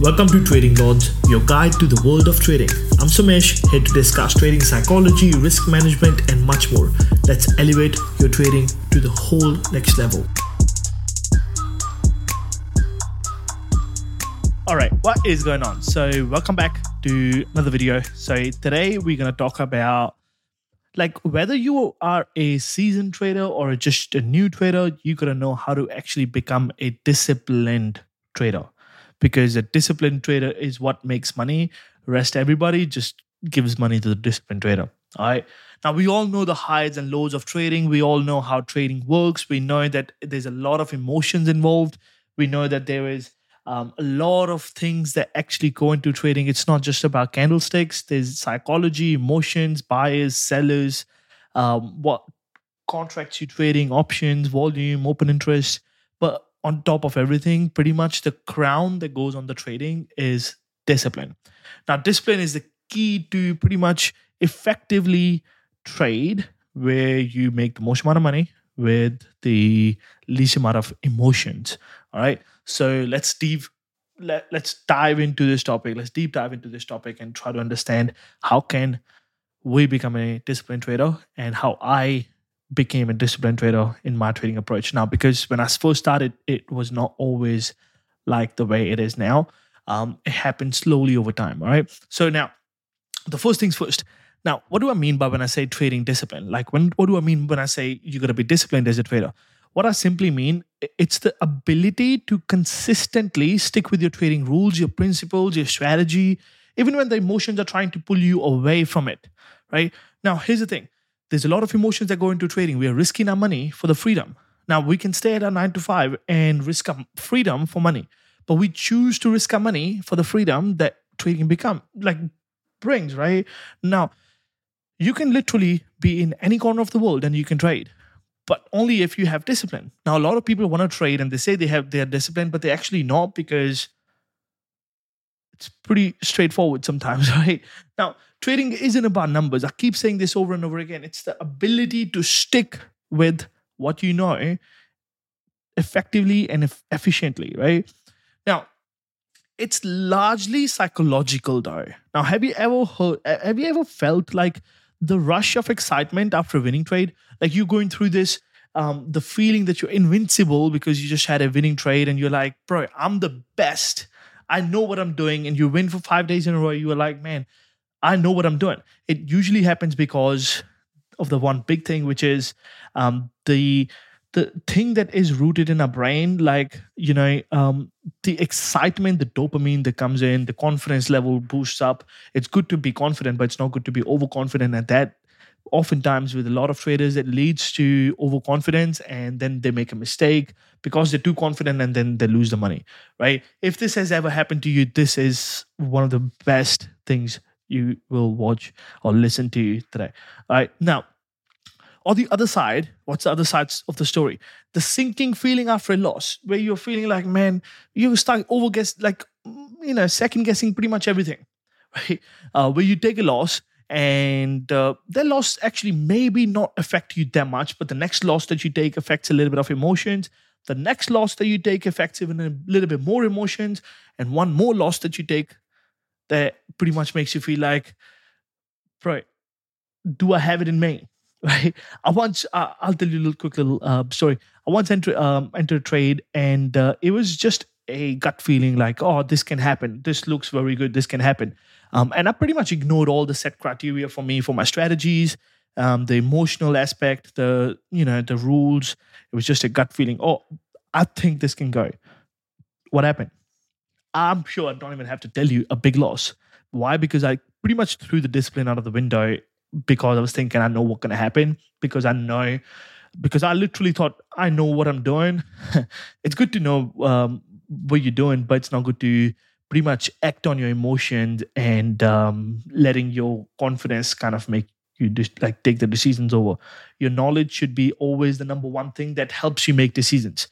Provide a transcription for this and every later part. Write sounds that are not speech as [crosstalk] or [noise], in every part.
Welcome to Trading Lords, your guide to the world of trading. I'm Somesh, here to discuss trading psychology, risk management, and much more. Let's elevate your trading to the whole next level. All right, what is going on? So, welcome back to another video. So, today we're going to talk about like whether you are a seasoned trader or just a new trader, you got to know how to actually become a disciplined trader because a disciplined trader is what makes money. Rest everybody just gives money to the disciplined trader. All right. Now we all know the highs and lows of trading. We all know how trading works. We know that there's a lot of emotions involved. We know that there is um, a lot of things that actually go into trading. It's not just about candlesticks. There's psychology, emotions, buyers, sellers, um, what contracts you're trading, options, volume, open interest. But on top of everything, pretty much the crown that goes on the trading is discipline. Now, discipline is the key to pretty much effectively trade where you make the most amount of money with the least amount of emotions. All right. So let's deep let, let's dive into this topic. Let's deep dive into this topic and try to understand how can we become a disciplined trader and how I became a disciplined trader in my trading approach. Now because when i first started it was not always like the way it is now. Um, it happened slowly over time all right? So now the first things first. Now what do i mean by when i say trading discipline? Like when what do i mean when i say you got to be disciplined as a trader? What i simply mean it's the ability to consistently stick with your trading rules your principles your strategy even when the emotions are trying to pull you away from it right? Now here's the thing there's a lot of emotions that go into trading. We are risking our money for the freedom. Now we can stay at our nine to five and risk our freedom for money, but we choose to risk our money for the freedom that trading become like brings. Right now, you can literally be in any corner of the world and you can trade, but only if you have discipline. Now, a lot of people want to trade and they say they have their discipline, but they actually not because it's pretty straightforward sometimes, [laughs] right? Now, trading isn't about numbers. I keep saying this over and over again. It's the ability to stick with what you know effectively and efficiently, right? Now, it's largely psychological though. Now, have you ever heard have you ever felt like the rush of excitement after a winning trade? Like you're going through this um, the feeling that you're invincible because you just had a winning trade and you're like, bro, I'm the best. I know what I'm doing. And you win for five days in a row. You are like, man, I know what I'm doing. It usually happens because of the one big thing, which is um, the the thing that is rooted in our brain, like you know, um, the excitement, the dopamine that comes in, the confidence level boosts up. It's good to be confident, but it's not good to be overconfident, and that oftentimes with a lot of traders it leads to overconfidence and then they make a mistake because they're too confident and then they lose the money right if this has ever happened to you this is one of the best things you will watch or listen to today. All right. Now, on the other side, what's the other side of the story? The sinking feeling after a loss, where you're feeling like, man, you start over guess, like, you know, second guessing pretty much everything, [laughs] right? Uh, where you take a loss and uh, that loss actually maybe not affect you that much, but the next loss that you take affects a little bit of emotions. The next loss that you take affects even a little bit more emotions, and one more loss that you take that pretty much makes you feel like, right, do I have it in me? [laughs] Right. I once, uh, I'll tell you a little quick little uh, story. I once entered, um, entered a trade and uh, it was just a gut feeling like, oh, this can happen. This looks very good. This can happen. Um, and I pretty much ignored all the set criteria for me for my strategies, um, the emotional aspect, the you know the rules. It was just a gut feeling. Oh, I think this can go. What happened? I'm sure I don't even have to tell you a big loss. Why? Because I pretty much threw the discipline out of the window because I was thinking I know what's going to happen because I know because I literally thought I know what I'm doing. [laughs] it's good to know um, what you're doing, but it's not good to pretty much act on your emotions and um, letting your confidence kind of make you just like take the decisions over. Your knowledge should be always the number one thing that helps you make decisions.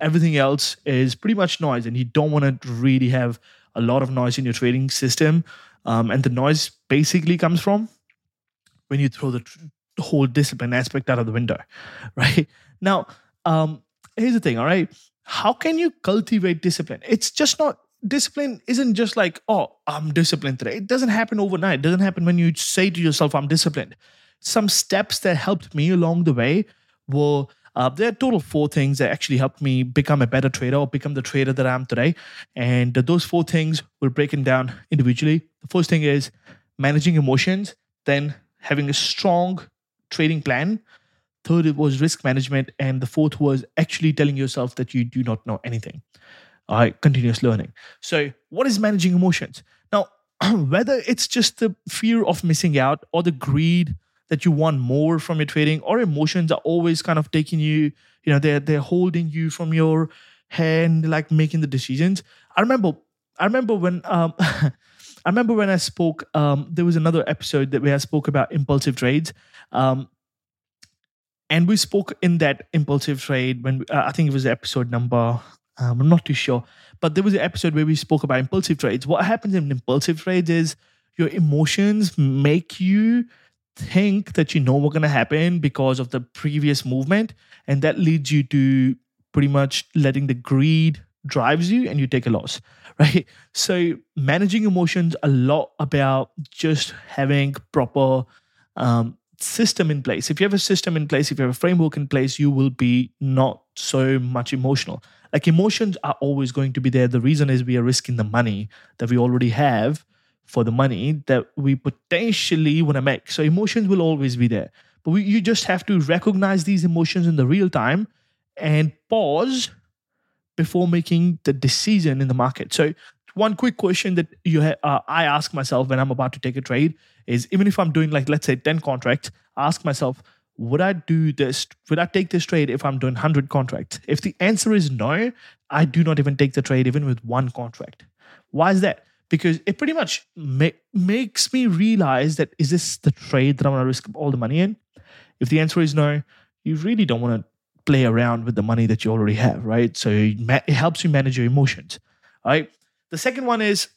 Everything else is pretty much noise and you don't want to really have a lot of noise in your trading system. Um, and the noise basically comes from when you throw the, the whole discipline aspect out of the window [laughs] right? Now um, here's the thing all right? How can you cultivate discipline? It's just not discipline isn't just like, oh, I'm disciplined today. It doesn't happen overnight. It doesn't happen when you say to yourself, I'm disciplined. Some steps that helped me along the way were uh, there are total four things that actually helped me become a better trader or become the trader that I am today. And those four things we're breaking down individually. The first thing is managing emotions, then having a strong trading plan. Third, it was risk management. And the fourth was actually telling yourself that you do not know anything. Right, continuous learning. So, what is managing emotions? Now, [clears throat] whether it's just the fear of missing out or the greed that you want more from your trading or emotions are always kind of taking you you know they're they're holding you from your hand like making the decisions i remember i remember when um [laughs] i remember when i spoke um there was another episode that where i spoke about impulsive trades um and we spoke in that impulsive trade when uh, i think it was episode number um, i'm not too sure. But there was an episode where we spoke about impulsive trades. What happens in impulsive trades is your emotions make you think that you know what's going to happen because of the previous movement and that leads you to pretty much letting the greed drives you and you take a loss [laughs] right? So managing emotions a lot about just having proper um, system in place. If you have a system in place if you have a framework in place you will be not so much emotional like emotions are always going to be there the reason is we are risking the money that we already have for the money that we potentially want to make. So emotions will always be there. But we, you just have to recognize these emotions in the real time and pause before making the decision in the market. So one quick question that you ha- uh, I ask myself when I'm about to take a trade is even if I'm doing like let's say 10 contracts, ask myself, would I do this? Would I take this trade if I'm doing 100 contracts? If the answer is no, I do not even take the trade even with one contract. Why is that? because it pretty much ma- makes me realize that is this the trade that I want to risk all the money in? If the answer is no, you really don't want to play around with the money that you already have, right? So it helps you manage your emotions, right? The second one is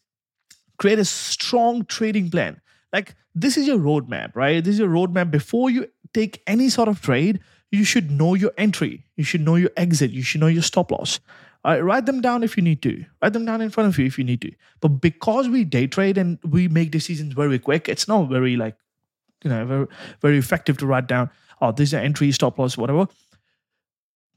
create a strong trading plan. Like this is your roadmap, right? This is your roadmap. Before you take any sort of trade, you should know your entry, you should know your exit, you should know your stop loss. Write them down if you need to. Write them down in front of you if you need to. But because we day trade and we make decisions very quick, it's not very like, you know, very, very effective to write down, oh, this is an entry, stop loss, whatever.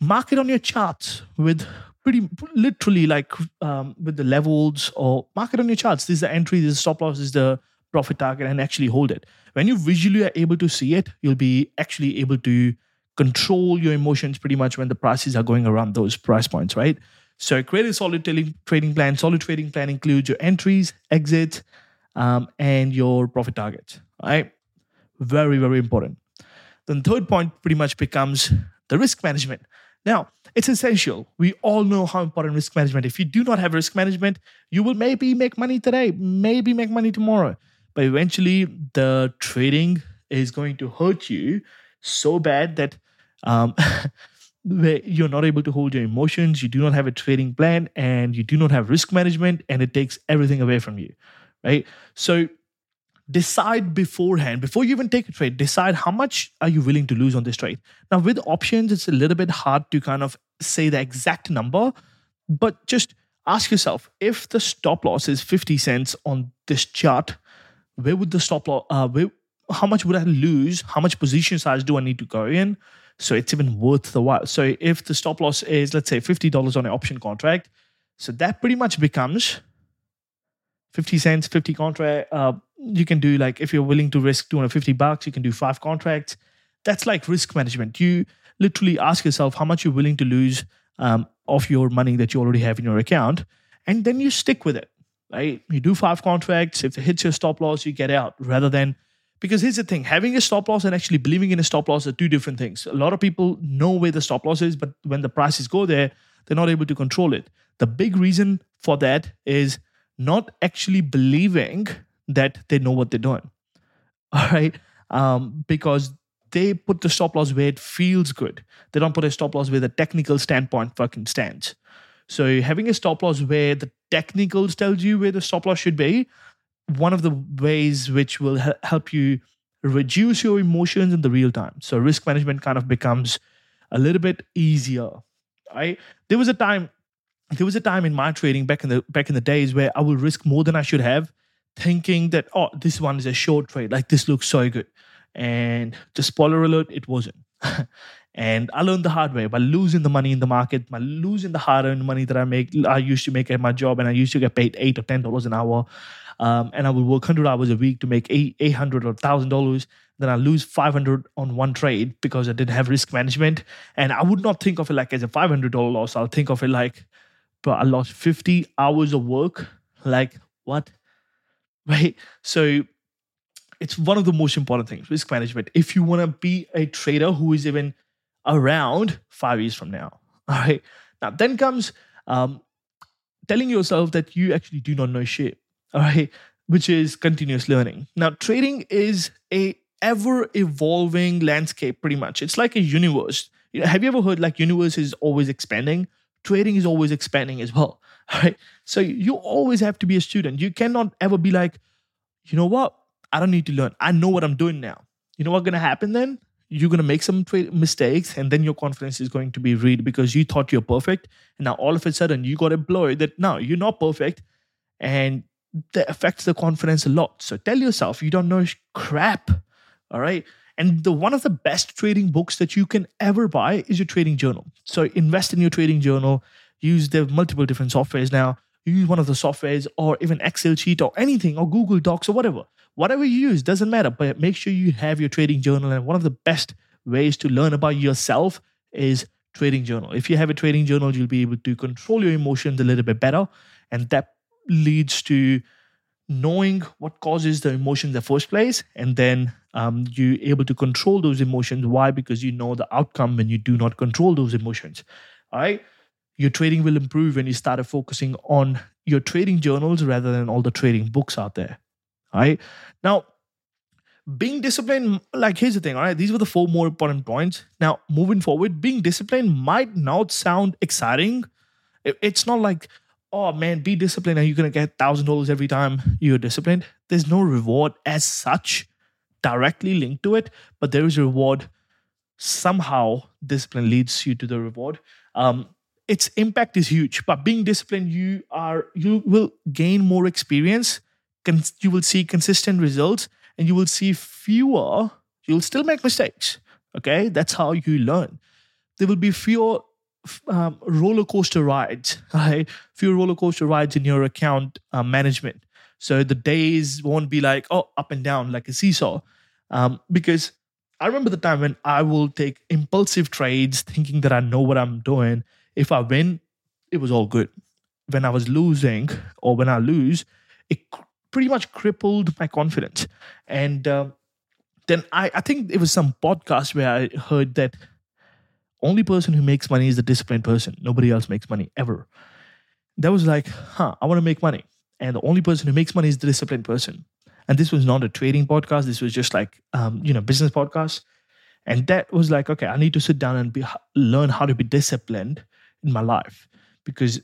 Mark it on your charts with pretty literally like um, with the levels or mark it on your charts. This is the entry, this is stop loss, this is the profit target, and actually hold it. When you visually are able to see it, you'll be actually able to control your emotions pretty much when the prices are going around those price points, right? So create a solid trading plan. Solid trading plan includes your entries, exits, um, and your profit targets. Right? Very, very important. Then third point pretty much becomes the risk management. Now, it's essential. We all know how important risk management. If you do not have risk management, you will maybe make money today, maybe make money tomorrow, but eventually the trading is going to hurt you so bad that um, [laughs] you're not able to hold your emotions, you do not have a trading plan, and you do not have risk management, and it takes everything away from you, right? So decide beforehand before you even take a trade decide how much are you willing to lose on this trade now with options it's a little bit hard to kind of say the exact number but just ask yourself if the stop loss is 50 cents on this chart where would the stop loss uh, where, how much would i lose how much position size do i need to go in so it's even worth the while. So if the stop loss is, let's say, $50 on an option contract, so that pretty much becomes 50 cents, 50 contract. Uh, you can do like, if you're willing to risk 250 bucks, you can do five contracts. That's like risk management. You literally ask yourself how much you're willing to lose um, of your money that you already have in your account, and then you stick with it. Right? You do five contracts. If it hits your stop loss, you get out rather than because here's the thing having a stop loss and actually believing in a stop loss are two different things. A lot of people know where the stop loss is, but when the prices go there, they're not able to control it. The big reason for that is not actually believing that they know what they're doing. [laughs] All right. Um, because they put the stop loss where it feels good. They don't put a stop loss where the technical standpoint fucking stands. So having a stop loss where the technicals tells you where the stop loss should be one of the ways which will help you reduce your emotions in the real time. So risk management kind of becomes a little bit easier. Right? There was a time there was a time in my trading back in the back in the days where I would risk more than I should have, thinking that oh this one is a short trade, like this looks so good, and just spoiler alert, it wasn't. [laughs] and I learned the hard way by losing the money in the market, by losing the hard-earned money that I make. I used to make at my job, and I used to get paid eight or ten dollars an hour, um, and I would work hundred hours a week to make eight eight hundred or thousand dollars. Then I lose five hundred on one trade because I didn't have risk management, and I would not think of it like as a five hundred dollar loss. I'll think of it like but I lost 50 hours of work. Like, what? [laughs] Right? So it's one of the most important things risk management. If you want to be a trader who is even around five years from now. [laughs] All right. Now, then comes um, telling yourself that you actually do not know shit. All right. Which is continuous learning. Now, trading is a ever evolving landscape pretty much it's like a universe have you ever heard like universe is always expanding trading is always expanding as well. [laughs] All right. So you always have to be a student. You cannot ever be like, you know what? I don't need to learn. I know what I'm doing now. You know what's to happen then? You're going to make some trade mistakes and then your confidence is going to be read because you thought you're perfect. And now all of a sudden you got employed that now you're not perfect. And that affects the confidence a lot. So tell yourself you don't know crap. All right. And the one of the best trading books that you can ever buy is your trading journal. So invest in your trading journal. Use the multiple different softwares now. Use one of the softwares or even Excel sheet or anything or Google Docs or whatever. Whatever you use doesn't matter, but make sure you have your trading journal. And one of the best ways to learn about yourself is trading journal. If you have a trading journal, you'll be able to control your emotions a little bit better. And that leads to knowing what causes the emotion in the first place and then um, you're able to control those emotions why because you know the outcome when you do not control those emotions all right your trading will improve when you start focusing on your trading journals rather than all the trading books out there right now being disciplined like here's the thing all right these were the four more important points now moving forward being disciplined might not sound exciting it's not like oh man, be disciplined and you're going to get $1,000 every time you're disciplined. There's no reward as such directly linked to it, but there is a reward. Somehow, discipline leads you to the reward. Um, its impact is huge, but being disciplined, you are you will gain more experience. You will see consistent results, and you will see fewer. You'll still make mistakes. Okay, that's how you learn. There will be fewer um, roller coaster rides, [laughs] right? fewer roller coaster rides in your account uh, management. So the days won't be like, oh, up and down like a seesaw. Um, because I remember the time when I will take impulsive trades thinking that I know what I'm doing. If I win, it was all good. When I was losing or when I lose, it pretty much crippled my confidence. And uh, then I, I think it was some podcast where I heard that only person who makes money is the disciplined person. Nobody else makes money ever. That was like, huh, I want to make money. And the only person who makes money is the disciplined person. And this was not a trading podcast. This was just like, um, you know, business podcast. And that was like, okay, I need to sit down and be, learn how to be disciplined in my life because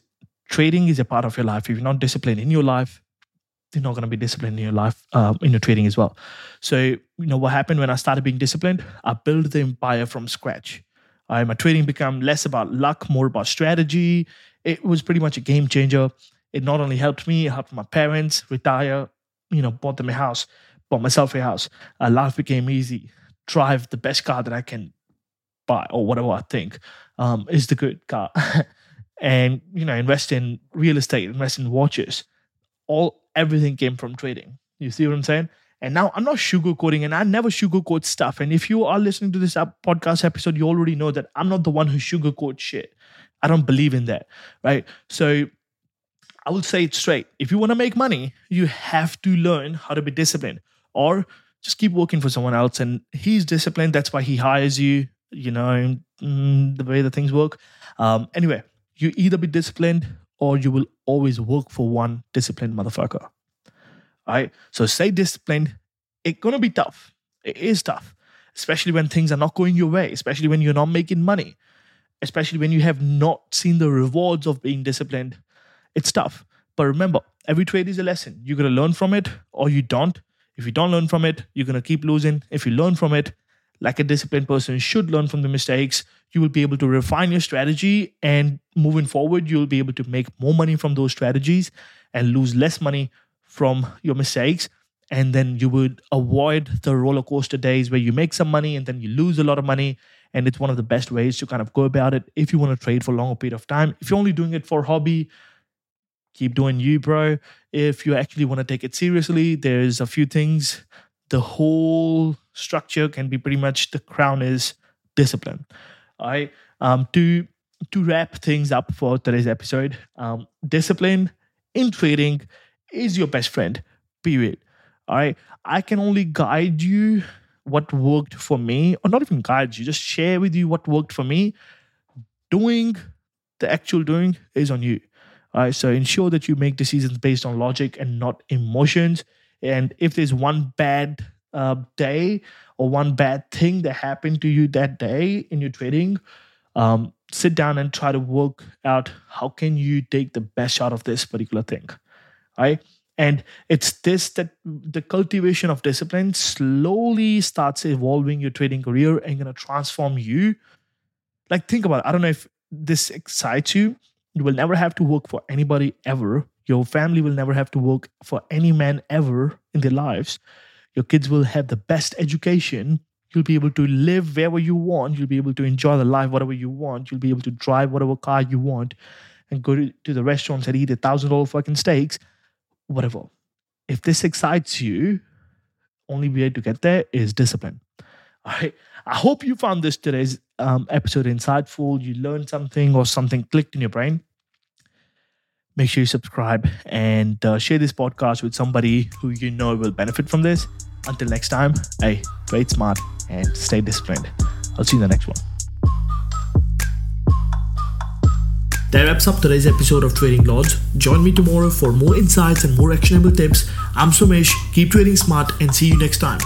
trading is a part of your life. If you're not disciplined in your life, you're not going to be disciplined in your life, um, in your trading as well. So, you know, what happened when I started being disciplined? I built the empire from scratch. Uh, my trading became less about luck, more about strategy. It was pretty much a game changer. It not only helped me, it helped my parents retire, you know, bought them a house, bought myself a house. Uh, life became easy. Drive the best car that I can buy or whatever I think um, is the good car. [laughs] and, you know, invest in real estate, invest in watches. All, everything came from trading. You see what I'm saying? And now I'm not sugarcoating, and I never sugarcoat stuff. And if you are listening to this podcast episode, you already know that I'm not the one who sugarcoats shit. I don't believe in that, right? So I will say it straight. If you want to make money, you have to learn how to be disciplined, or just keep working for someone else. And he's disciplined. That's why he hires you. You know mm, the way the things work. Um, anyway, you either be disciplined or you will always work for one disciplined motherfucker. All right. So stay disciplined. It's gonna be tough. It is tough, especially when things are not going your way, especially when you're not making money, especially when you have not seen the rewards of being disciplined. It's tough. But remember, every trade is a lesson. You're gonna learn from it or you don't. If you don't learn from it, you're gonna keep losing. If you learn from it, like a disciplined person should learn from the mistakes. You will be able to refine your strategy, and moving forward, you'll be able to make more money from those strategies and lose less money from your mistakes. And then you would avoid the roller coaster days where you make some money and then you lose a lot of money. And it's one of the best ways to kind of go about it if you want to trade for a longer period of time. If you're only doing it for hobby, keep doing you, bro. If you actually want to take it seriously, there's a few things. The whole structure can be pretty much the crown is discipline. All right. Um, to to wrap things up for today's episode, um, discipline in trading is your best friend. Period. All right. I can only guide you what worked for me, or not even guide you, just share with you what worked for me. Doing the actual doing is on you. All right. So ensure that you make decisions based on logic and not emotions. And if there's one bad uh, day or one bad thing that happened to you that day in your trading, um, sit down and try to work out how can you take the best out of this particular thing, right? And it's this that the cultivation of discipline slowly starts evolving your trading career and gonna transform you. Like think about it. I don't know if this excites you. You will never have to work for anybody ever. Your family will never have to work for any man ever in their lives. Your kids will have the best education. You'll be able to live wherever you want. You'll be able to enjoy the life whatever you want. You'll be able to drive whatever car you want and go to, the restaurants and eat a thousand dollar fucking steaks, whatever. If this excites you, only way to get there is discipline. All right. I hope you found this today's um, episode insightful. You learned something or something clicked in your brain. Make sure you subscribe and uh, share this podcast with somebody who you know will benefit from this. Until next time, hey, trade smart and stay disciplined. I'll see you in the next one. That wraps up today's episode of Trading Lords. Join me tomorrow for more insights and more actionable tips. I'm Somesh. Keep trading smart and see you next time.